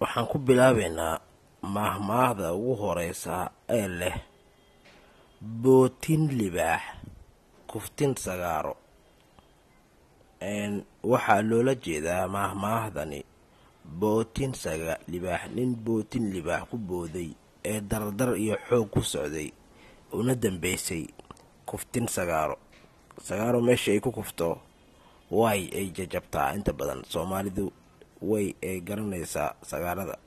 waxaan ku bilaabaynaa maahmaahda ugu horeysa ee leh bootin libaax kuftin sagaaro. Waxaa loola jeedaa maahmaahdani bootin libaax nin bootin libaax ku booday ee dardar iyo xoog ku socday una dambeysay kuftin sagaaro. Sagaaro meesha ay ku kufto way ay jajabtaa inta badan soomaalidu way ay garanaysaa sagaarada